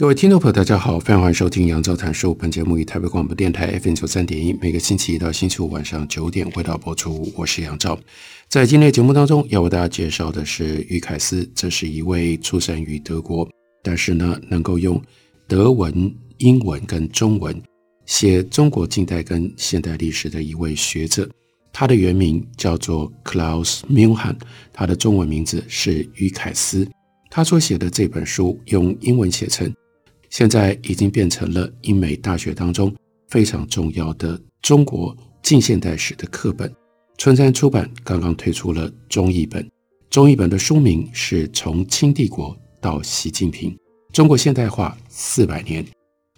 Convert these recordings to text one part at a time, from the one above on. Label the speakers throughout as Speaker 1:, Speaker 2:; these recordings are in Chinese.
Speaker 1: 各位听众朋友，大家好，非常欢迎收听杨照谈书。本节目以台北广播电台 FM 九三点一，每个星期一到星期五晚上九点回到播出。我是杨照，在今天的节目当中，要为大家介绍的是于凯斯，这是一位出生于德国，但是呢，能够用德文、英文跟中文写中国近代跟现代历史的一位学者。他的原名叫做 Klaus Mühlhahn，他的中文名字是于凯斯。他所写的这本书用英文写成。现在已经变成了英美大学当中非常重要的中国近现代史的课本。春山出版刚刚推出了中译本，中译本的书名是《从清帝国到习近平：中国现代化四百年》，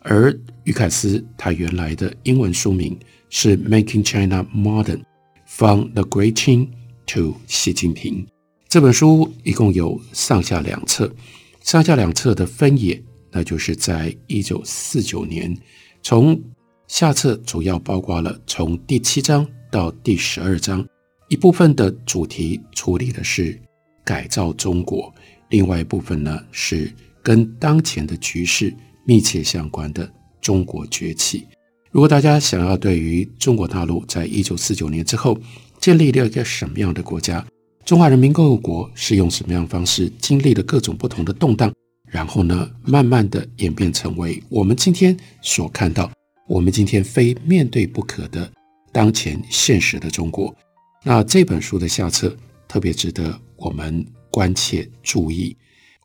Speaker 1: 而于凯斯他原来的英文书名是《Making China Modern: From the Great Qing to 习近平》。这本书一共有上下两册，上下两册的分野。那就是在一九四九年，从下册主要包括了从第七章到第十二章，一部分的主题处理的是改造中国，另外一部分呢是跟当前的局势密切相关的中国崛起。如果大家想要对于中国大陆在一九四九年之后建立了一个什么样的国家，中华人民共和国是用什么样的方式经历了各种不同的动荡。然后呢，慢慢的演变成为我们今天所看到，我们今天非面对不可的当前现实的中国。那这本书的下册特别值得我们关切注意。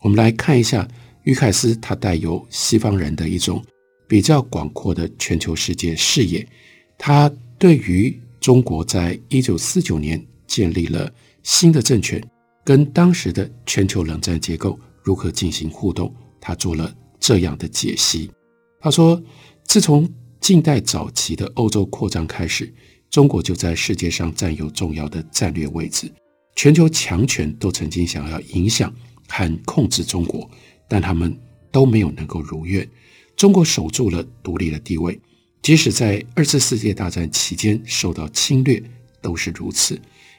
Speaker 1: 我们来看一下于凯斯，他带有西方人的一种比较广阔的全球世界视野。他对于中国在一九四九年建立了新的政权，跟当时的全球冷战结构。如何进行互动？他做了这样的解析。他说，自从近代早期的欧洲扩张开始，中国就在世界上占有重要的战略位置。全球强权都曾经想要影响和控制中国，但他们都没有能够如愿。中国守住了独立的地位，即使在二次世界大战期间受到侵略，都是如此。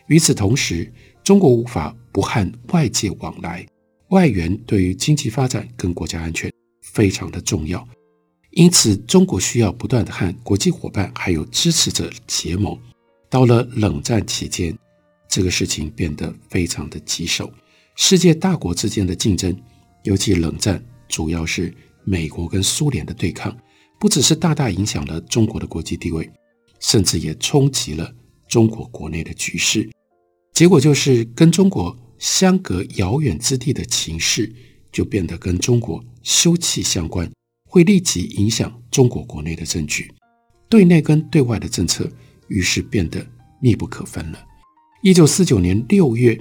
Speaker 1: 与此同时，中国无法不和外界往来。外援对于经济发展跟国家安全非常的重要，因此中国需要不断的和国际伙伴还有支持者结盟。到了冷战期间，这个事情变得非常的棘手。世界大国之间的竞争，尤其冷战，主要是美国跟苏联的对抗，不只是大大影响了中国的国际地位，甚至也冲击了中国国内的局势。结果就是跟中国。相隔遥远之地的情势就变得跟中国休戚相关，会立即影响中国国内的政局，对内跟对外的政策于是变得密不可分了。一九四九年六月，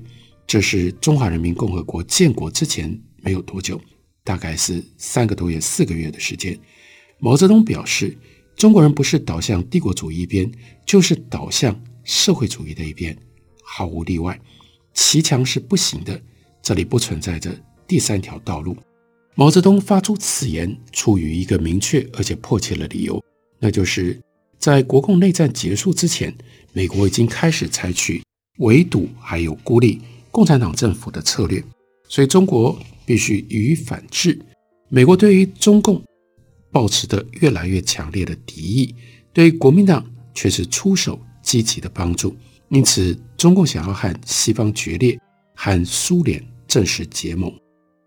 Speaker 1: 这是中华人民共和国建国之前没有多久，大概是三个多月、四个月的时间。毛泽东表示，中国人不是倒向帝国主义一边，就是倒向社会主义的一边，毫无例外。骑墙是不行的，这里不存在着第三条道路。毛泽东发出此言，出于一个明确而且迫切的理由，那就是在国共内战结束之前，美国已经开始采取围堵还有孤立共产党政府的策略，所以中国必须予以反制。美国对于中共抱持的越来越强烈的敌意，对国民党却是出手积极的帮助。因此，中共想要和西方决裂，和苏联正式结盟。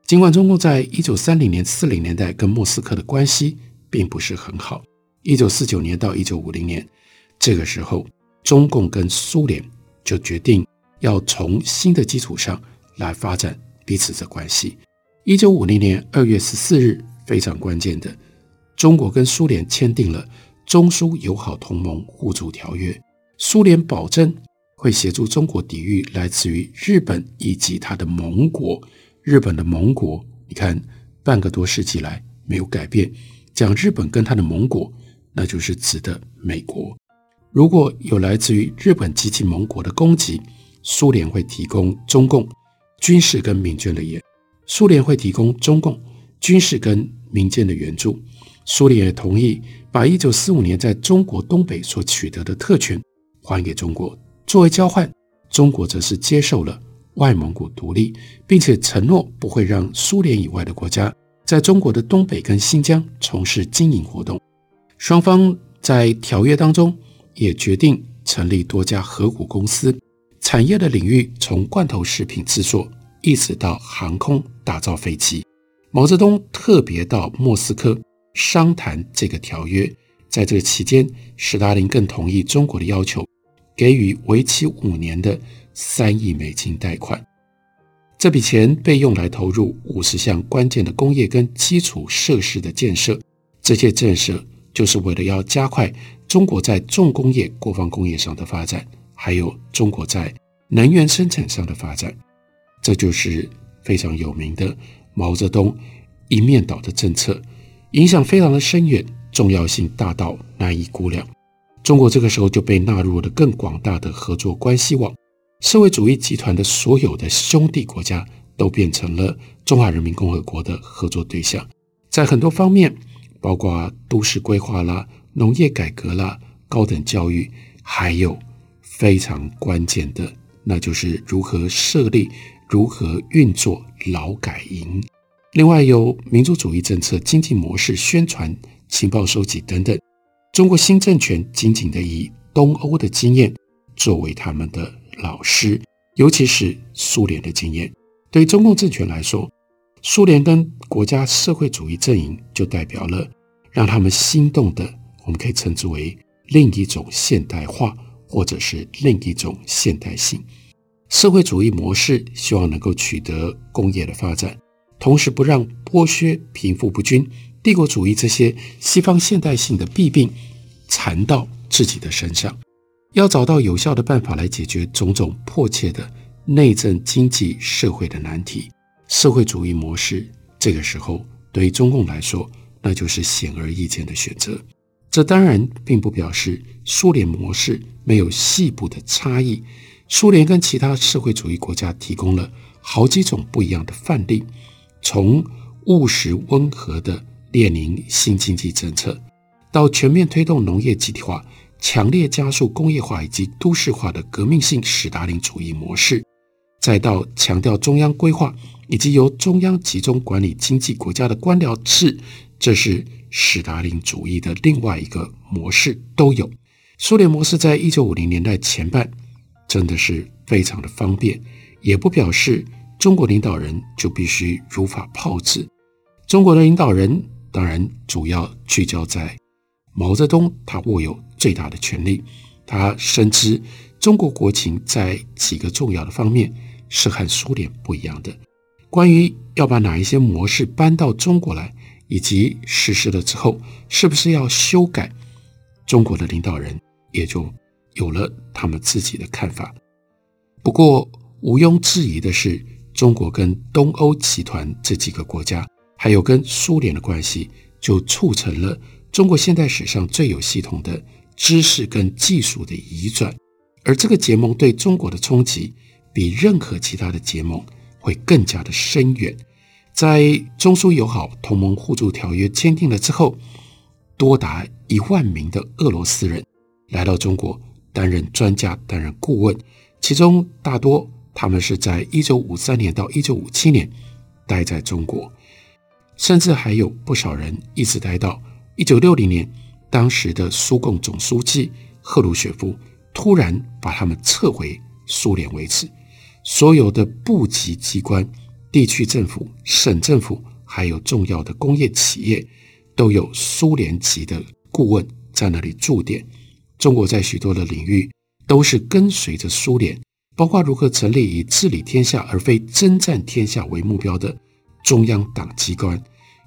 Speaker 1: 尽管中共在一九三零年、四零年代跟莫斯科的关系并不是很好，一九四九年到一九五零年这个时候，中共跟苏联就决定要从新的基础上来发展彼此的关系。一九五零年二月十四日，非常关键的，中国跟苏联签订了中苏友好同盟互助条约，苏联保证。会协助中国抵御来自于日本以及它的盟国。日本的盟国，你看半个多世纪来没有改变。讲日本跟它的盟国，那就是指的美国。如果有来自于日本及其盟国的攻击，苏联会提供中共军事跟民间的援。苏联会提供中共军事跟民间的援助。苏联也同意把一九四五年在中国东北所取得的特权还给中国。作为交换，中国则是接受了外蒙古独立，并且承诺不会让苏联以外的国家在中国的东北跟新疆从事经营活动。双方在条约当中也决定成立多家合股公司，产业的领域从罐头食品制作一直到航空打造飞机。毛泽东特别到莫斯科商谈这个条约，在这个期间，斯大林更同意中国的要求。给予为期五年的三亿美金贷款，这笔钱被用来投入五十项关键的工业跟基础设施的建设。这些建设就是为了要加快中国在重工业、国防工业上的发展，还有中国在能源生产上的发展。这就是非常有名的毛泽东一面倒的政策，影响非常的深远，重要性大到难以估量。中国这个时候就被纳入了更广大的合作关系网，社会主义集团的所有的兄弟国家都变成了中华人民共和国的合作对象，在很多方面，包括都市规划啦、农业改革啦、高等教育，还有非常关键的，那就是如何设立、如何运作劳改营，另外有民族主义政策、经济模式、宣传、情报收集等等。中国新政权紧紧地以东欧的经验作为他们的老师，尤其是苏联的经验。对中共政权来说，苏联跟国家社会主义阵营就代表了让他们心动的，我们可以称之为另一种现代化，或者是另一种现代性。社会主义模式希望能够取得工业的发展，同时不让剥削、贫富不均。帝国主义这些西方现代性的弊病缠到自己的身上，要找到有效的办法来解决种种迫切的内政、经济、社会的难题。社会主义模式这个时候对于中共来说，那就是显而易见的选择。这当然并不表示苏联模式没有细部的差异。苏联跟其他社会主义国家提供了好几种不一样的范例，从务实温和的。列宁新经济政策，到全面推动农业集体化、强烈加速工业化以及都市化的革命性史达林主义模式，再到强调中央规划以及由中央集中管理经济国家的官僚制，这是史达林主义的另外一个模式都有。苏联模式在一九五零年代前半真的是非常的方便，也不表示中国领导人就必须如法炮制。中国的领导人。当然，主要聚焦在毛泽东，他握有最大的权力。他深知中国国情在几个重要的方面是和苏联不一样的。关于要把哪一些模式搬到中国来，以及实施了之后是不是要修改，中国的领导人也就有了他们自己的看法。不过，毋庸置疑的是，中国跟东欧集团这几个国家。还有跟苏联的关系，就促成了中国现代史上最有系统的知识跟技术的移转，而这个结盟对中国的冲击，比任何其他的结盟会更加的深远。在中苏友好同盟互助条约签订了之后，多达一万名的俄罗斯人来到中国担任专家、担任顾问，其中大多他们是在一九五三年到一九五七年待在中国。甚至还有不少人一直待到一九六零年，当时的苏共总书记赫鲁雪夫突然把他们撤回苏联为止。所有的部级机关、地区政府、省政府，还有重要的工业企业，都有苏联籍的顾问在那里驻点。中国在许多的领域都是跟随着苏联，包括如何成立以治理天下而非征战天下为目标的中央党机关。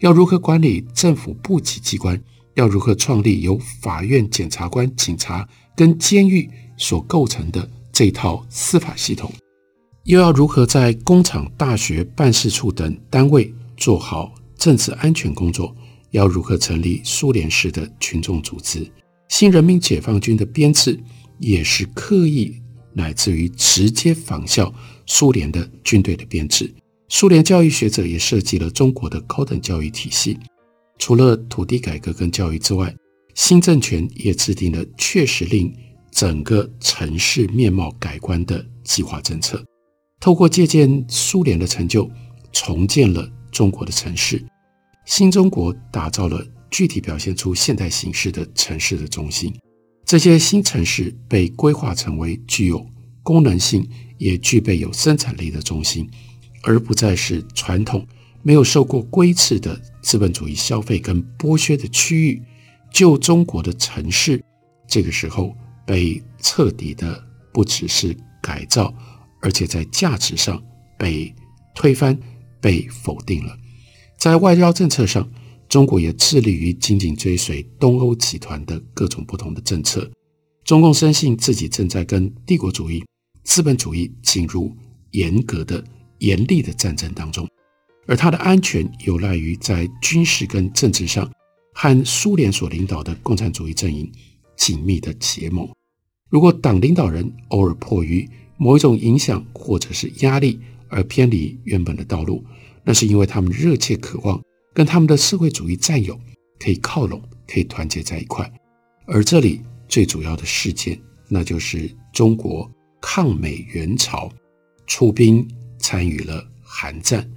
Speaker 1: 要如何管理政府部级机关？要如何创立由法院、检察官、警察跟监狱所构成的这套司法系统，又要如何在工厂、大学、办事处等单位做好政治安全工作？要如何成立苏联式的群众组织？新人民解放军的编制也是刻意乃至于直接仿效苏联的军队的编制。苏联教育学者也设计了中国的高等教育体系，除了土地改革跟教育之外，新政权也制定了确实令整个城市面貌改观的计划政策。透过借鉴苏联的成就，重建了中国的城市。新中国打造了具体表现出现代形式的城市的中心，这些新城市被规划成为具有功能性，也具备有生产力的中心，而不再是传统没有受过规制的资本主义消费跟剥削的区域。旧中国的城市，这个时候被彻底的不只是改造，而且在价值上被推翻、被否定了。在外交政策上，中国也致力于紧紧追随东欧集团的各种不同的政策。中共深信自己正在跟帝国主义、资本主义进入严格的、严厉的战争当中，而它的安全有赖于在军事跟政治上和苏联所领导的共产主义阵营紧密的结盟。如果党领导人偶尔迫于某一种影响或者是压力而偏离原本的道路，那是因为他们热切渴望跟他们的社会主义战友可以靠拢，可以团结在一块。而这里最主要的事件，那就是中国抗美援朝，出兵参与了韩战。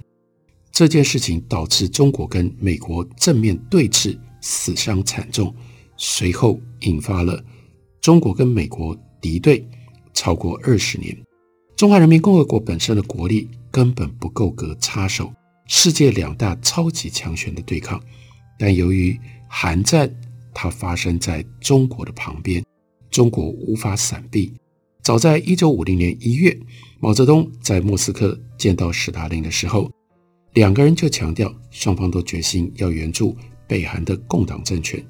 Speaker 1: 这件事情导致中国跟美国正面对峙，死伤惨重，随后引发了中国跟美国敌对超过二十年。中华人民共和国本身的国力根本不够格插手世界两大超级强权的对抗，但由于韩战它发生在中国的旁边，中国无法闪避。早在一九五零年一月，毛泽东在莫斯科见到史达林的时候，两个人就强调双方都决心要援助北韩的共党政权。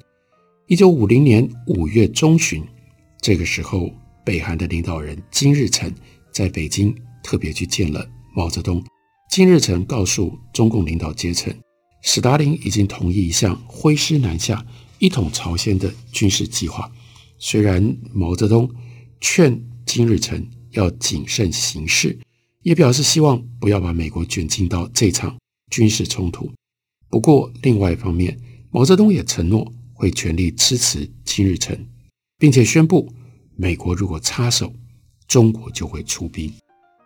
Speaker 1: 一九五零年五月中旬，这个时候，北韩的领导人金日成。在北京特别去见了毛泽东，金日成告诉中共领导阶层，史达林已经同意一项挥师南下、一统朝鲜的军事计划。虽然毛泽东劝金日成要谨慎行事，也表示希望不要把美国卷进到这场军事冲突。不过，另外一方面，毛泽东也承诺会全力支持金日成，并且宣布，美国如果插手，中国就会出兵，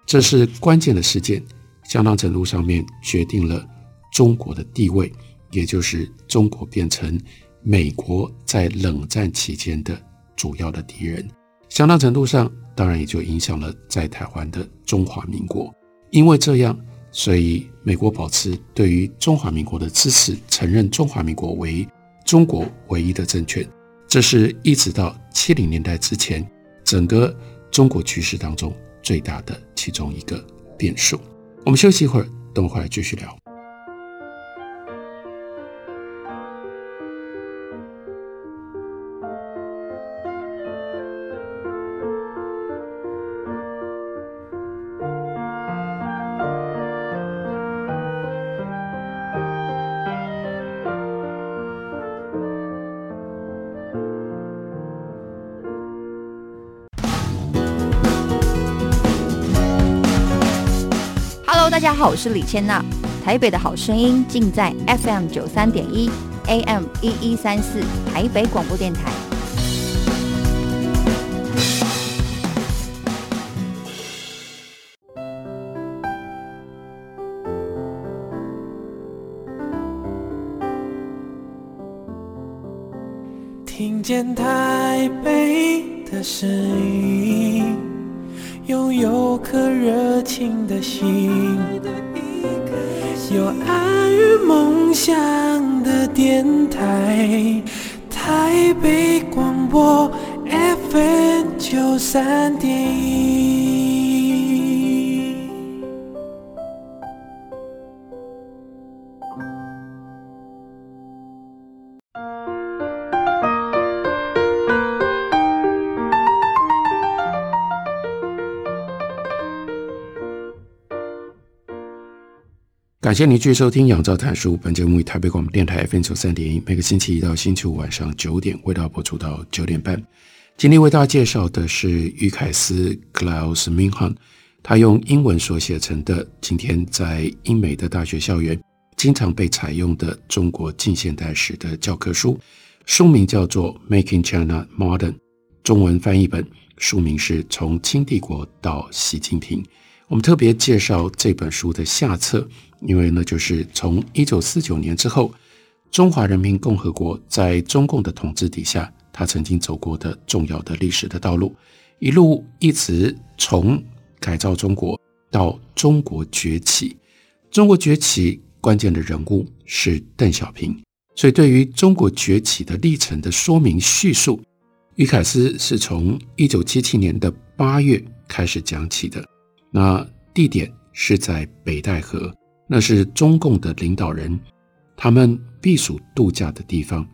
Speaker 1: 这是关键的事件，相当程度上面决定了中国的地位，也就是中国变成美国在冷战期间的主要的敌人。相当程度上，当然也就影响了在台湾的中华民国。因为这样，所以美国保持对于中华民国的支持，承认中华民国为中国唯一的政权。这是一直到七零年代之前，整个。中国局势当中最大的其中一个变数。我们休息一会儿，等会儿继续聊。
Speaker 2: 大家好，我是李千娜。台北的好声音尽在 FM 九三点一，AM 一一三四，台北广播电台。
Speaker 3: 听见台北的声音。拥有颗热情的心，有爱与梦想的电台，台北广播 FM 九三点一。
Speaker 1: 感谢您继续收听《仰照谈书》。本节目以台北广播电台 FM 九三点一，每个星期一到星期五晚上九点，为大家播出到九点半。今天为大家介绍的是于凯斯 Klaus m i n h a n 他用英文所写成的，今天在英美的大学校园经常被采用的中国近现代史的教科书，书名叫做《Making China Modern》，中文翻译本书名是《从清帝国到习近平》。我们特别介绍这本书的下册，因为呢，就是从一九四九年之后，中华人民共和国在中共的统治底下，他曾经走过的重要的历史的道路，一路一直从改造中国到中国崛起。中国崛起关键的人物是邓小平，所以对于中国崛起的历程的说明叙述，于凯斯是从一九七七年的八月开始讲起的。那地点是在北戴河，那是中共的领导人他们避暑度假的地方。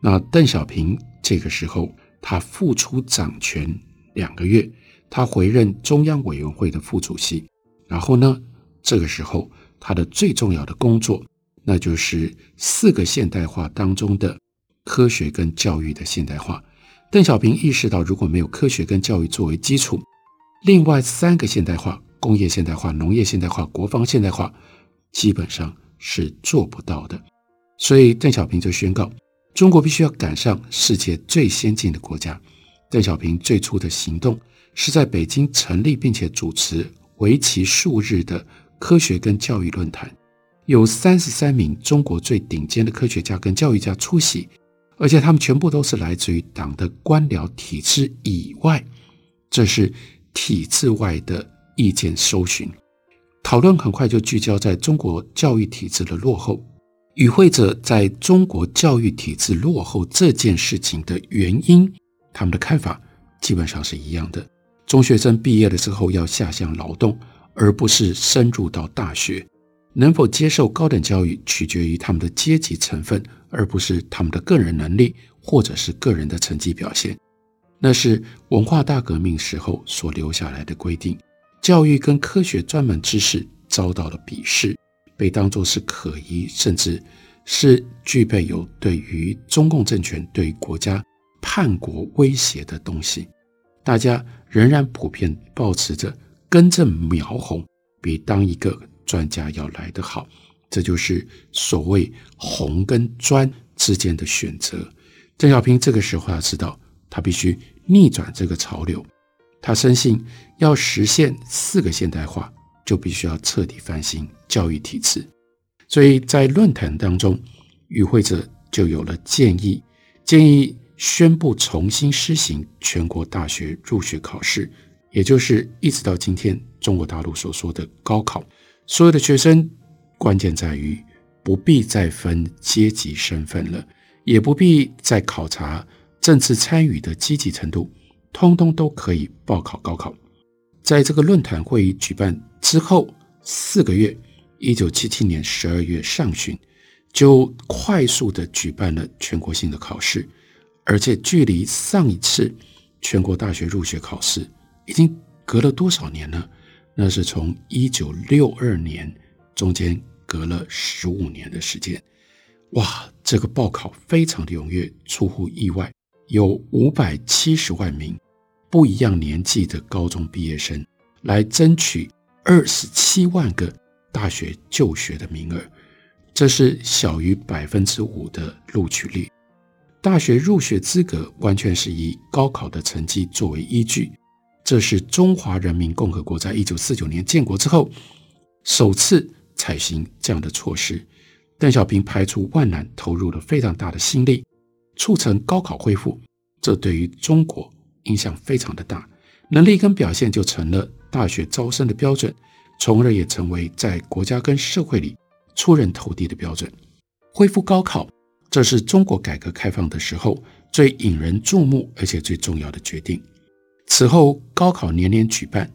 Speaker 1: 那邓小平这个时候他复出掌权两个月，他回任中央委员会的副主席。然后呢，这个时候他的最重要的工作，那就是四个现代化当中的科学跟教育的现代化。邓小平意识到，如果没有科学跟教育作为基础，另外三个现代化，工业现代化、农业现代化、国防现代化，基本上是做不到的。所以邓小平就宣告，中国必须要赶上世界最先进的国家。邓小平最初的行动是在北京成立并且主持为期数日的科学跟教育论坛，有三十三名中国最顶尖的科学家跟教育家出席，而且他们全部都是来自于党的官僚体制以外。这是。体制外的意见搜寻讨论很快就聚焦在中国教育体制的落后，与会者在中国教育体制落后这件事情的原因，他们的看法基本上是一样的。中学生毕业的时候要下乡劳动，而不是深入到大学。能否接受高等教育，取决于他们的阶级成分，而不是他们的个人能力或者是个人的成绩表现。那是文化大革命时候所留下来的规定，教育跟科学专门知识遭到了鄙视，被当作是可疑，甚至是具备有对于中共政权、对国家叛国威胁的东西。大家仍然普遍抱持着根正苗红比当一个专家要来得好，这就是所谓红跟专之间的选择。邓小平这个时候要知道，他必须。逆转这个潮流，他深信要实现四个现代化，就必须要彻底翻新教育体制。所以在论坛当中，与会者就有了建议，建议宣布重新施行全国大学入学考试，也就是一直到今天中国大陆所说的高考。所有的学生，关键在于不必再分阶级身份了，也不必再考察。政治参与的积极程度，通通都可以报考高考。在这个论坛会议举办之后四个月，一九七七年十二月上旬，就快速地举办了全国性的考试，而且距离上一次全国大学入学考试已经隔了多少年呢？那是从一九六二年，中间隔了十五年的时间。哇，这个报考非常的踊跃，出乎意外。有五百七十万名不一样年纪的高中毕业生来争取二十七万个大学就学的名额，这是小于百分之五的录取率。大学入学资格完全是以高考的成绩作为依据，这是中华人民共和国在一九四九年建国之后首次采行这样的措施。邓小平排除万难，投入了非常大的心力。促成高考恢复，这对于中国影响非常的大，能力跟表现就成了大学招生的标准，从而也成为在国家跟社会里出人头地的标准。恢复高考，这是中国改革开放的时候最引人注目而且最重要的决定。此后，高考年年举办，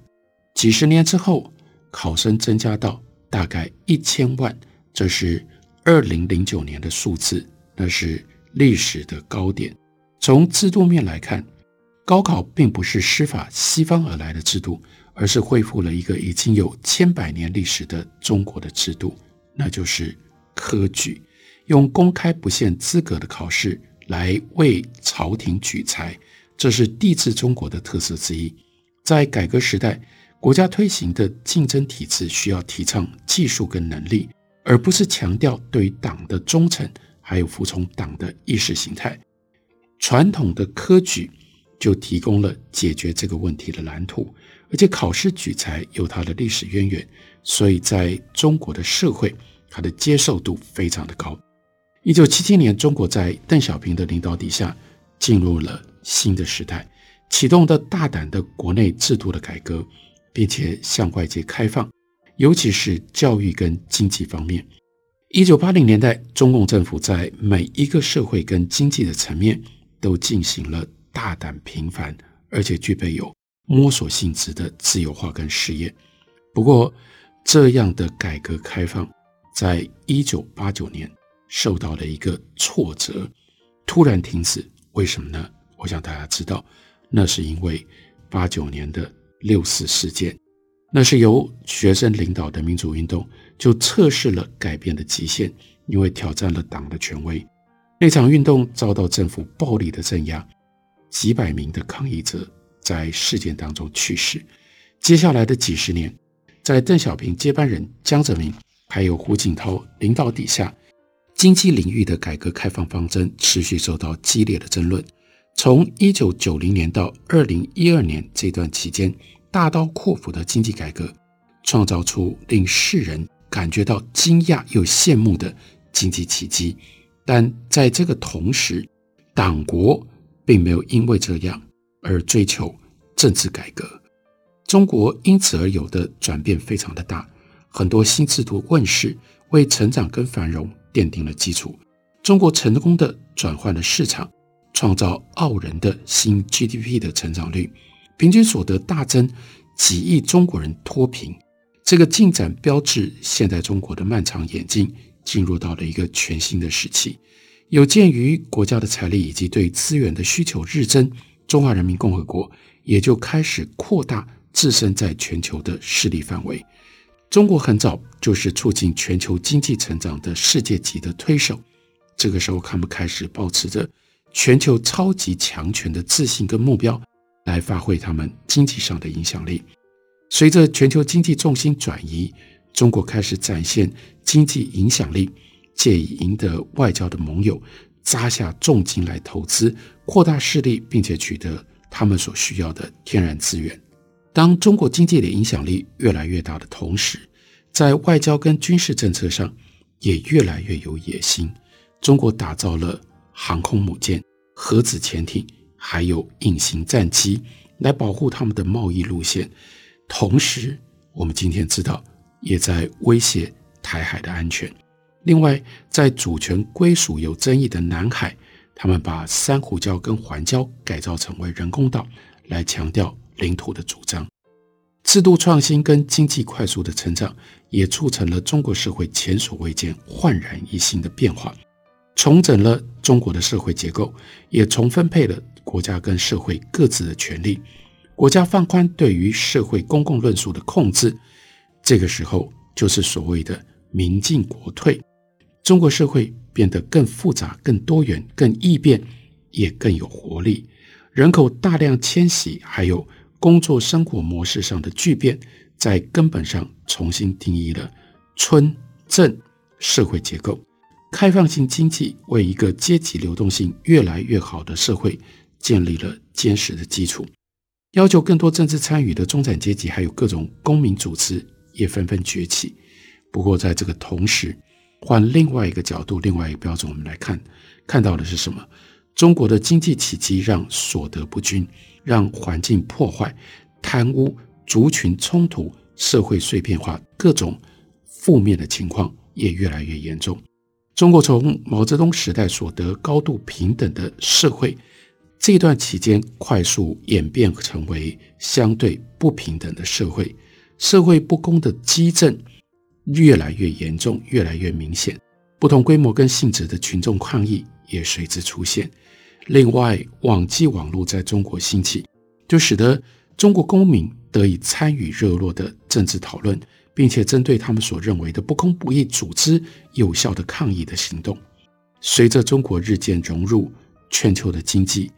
Speaker 1: 几十年之后，考生增加到大概一千万，这是二零零九年的数字，那是。历史的高点，从制度面来看，高考并不是师法西方而来的制度，而是恢复了一个已经有千百年历史的中国的制度。那就是科举，用公开不限资格的考试来为朝廷举才，这是帝制中国的特色之一。在改革时代，国家推行的竞争体制需要提倡技术跟能力，而不是强调对党的忠诚，还有服从党的意识形态。传统的科举就提供了解决这个问题的蓝图，而且考试举才有它的历史渊源，所以在中国的社会，它的接受度非常的高。一九七七年，中国在邓小平的领导底下进入了新的时代，启动的大胆的国内制度的改革，并且向外界开放，尤其是教育跟经济方面。一九八零年代，中共政府在每一个社会跟经济的层面都进行了。大胆、频繁，而且具备有摸索性质的自由化跟实验。不过，这样的改革开放，在一九八九年受到了一个挫折，突然停止。为什么呢？我想大家知道，那是因为八九年的六四事件，那是由学生领导的民主运动，就测试了改变的极限，因为挑战了党的权威。那场运动遭到政府暴力的镇压。几百名的抗议者在事件当中去世。接下来的几十年，在邓小平接班人江泽民还有胡锦涛领导底下，经济领域的改革开放方针持续受到激烈的争论。从一九九零年到二零一二年这段期间，大刀阔斧的经济改革，创造出令世人感觉到惊讶又羡慕的经济奇迹。但在这个同时，党国。并没有因为这样而追求政治改革，中国因此而有的转变非常的大，很多新制度问世，为成长跟繁荣奠定了基础。中国成功的转换了市场，创造傲人的新 GDP 的成长率，平均所得大增，几亿中国人脱贫。这个进展标志现代中国的漫长演进进入到了一个全新的时期。有鉴于国家的财力以及对资源的需求日增，中华人民共和国也就开始扩大自身在全球的势力范围。中国很早就是促进全球经济成长的世界级的推手，这个时候他们开始保持着全球超级强权的自信跟目标，来发挥他们经济上的影响力。随着全球经济重心转移，中国开始展现经济影响力。借以赢得外交的盟友，砸下重金来投资，扩大势力，并且取得他们所需要的天然资源。当中国经济的影响力越来越大的同时，在外交跟军事政策上也越来越有野心。中国打造了航空母舰、核子潜艇，还有隐形战机来保护他们的贸易路线。同时，我们今天知道，也在威胁台海的安全。另外，在主权归属有争议的南海，他们把珊瑚礁跟环礁改造成为人工岛，来强调领土的主张。制度创新跟经济快速的成长，也促成了中国社会前所未见、焕然一新的变化，重整了中国的社会结构，也重分配了国家跟社会各自的权利。国家放宽对于社会公共论述的控制，这个时候就是所谓的民进国退。中国社会变得更复杂、更多元、更易变，也更有活力。人口大量迁徙，还有工作生活模式上的巨变，在根本上重新定义了村镇社会结构。开放性经济为一个阶级流动性越来越好的社会建立了坚实的基础。要求更多政治参与的中产阶级，还有各种公民组织也纷纷崛起。不过，在这个同时，换另外一个角度，另外一个标准，我们来看，看到的是什么？中国的经济奇迹让所得不均，让环境破坏、贪污、族群冲突、社会碎片化，各种负面的情况也越来越严重。中国从毛泽东时代所得高度平等的社会，这段期间快速演变成为相对不平等的社会，社会不公的激震。越来越严重，越来越明显，不同规模跟性质的群众抗议也随之出现。另外，网际网络在中国兴起，就使得中国公民得以参与热络的政治讨论，并且针对他们所认为的不公不义组织有效的抗议的行动。随着中国日渐融入全球的经济，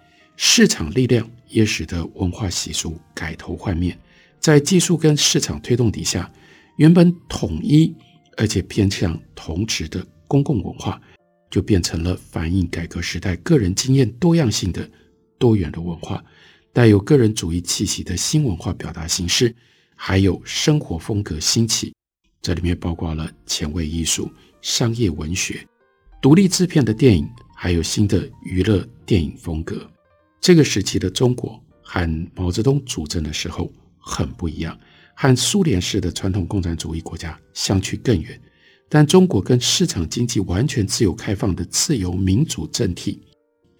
Speaker 1: 市场力量也使得文化习俗改头换面。在技术跟市场推动底下，原本统一而且偏向同质的公共文化，就变成了反映改革时代个人经验多样性的多元的文化，带有个人主义气息的新文化表达形式。还有生活风格兴起，这里面包括了前卫艺术、商业文学、独立制片的电影，还有新的娱乐电影风格。这个时期的中国和毛泽东主政的时候很不一样，和苏联式的传统共产主义国家相去更远。但中国跟市场经济完全自由开放的自由民主政体，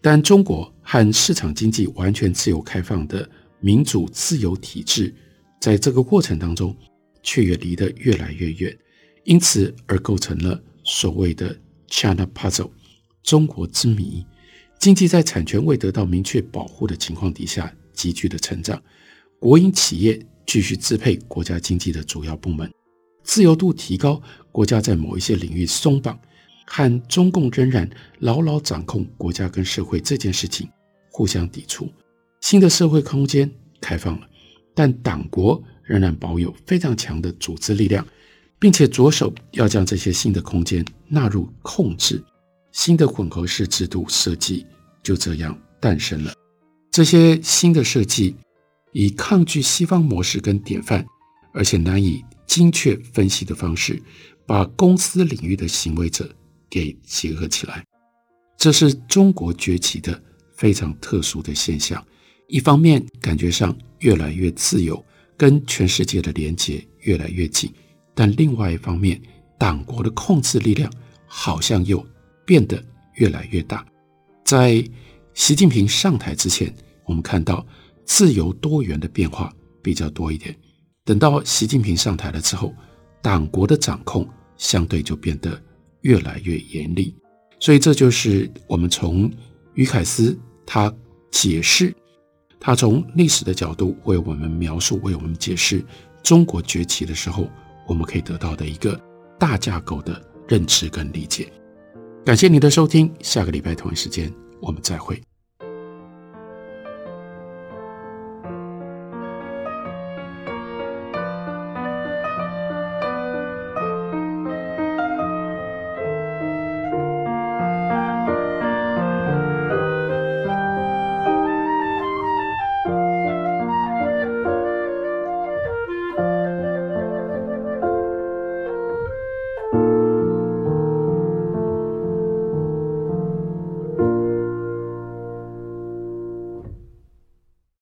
Speaker 1: 但中国和市场经济完全自由开放的民主自由体制。在这个过程当中，却也离得越来越远，因此而构成了所谓的 China Puzzle 中国之谜。经济在产权未得到明确保护的情况底下急剧的成长，国营企业继续支配国家经济的主要部门，自由度提高，国家在某一些领域松绑，和中共仍然牢牢掌控国家跟社会这件事情互相抵触，新的社会空间开放了。但党国仍然保有非常强的组织力量，并且着手要将这些新的空间纳入控制。新的混合式制度设计就这样诞生了。这些新的设计以抗拒西方模式跟典范，而且难以精确分析的方式，把公司领域的行为者给结合起来。这是中国崛起的非常特殊的现象。一方面感觉上越来越自由，跟全世界的连接越来越紧，但另外一方面，党国的控制力量好像又变得越来越大。在习近平上台之前，我们看到自由多元的变化比较多一点。等到习近平上台了之后，党国的掌控相对就变得越来越严厉。所以这就是我们从于凯斯他解释。他从历史的角度为我们描述、为我们解释中国崛起的时候，我们可以得到的一个大架构的认知跟理解。感谢您的收听，下个礼拜同一时间我们再会。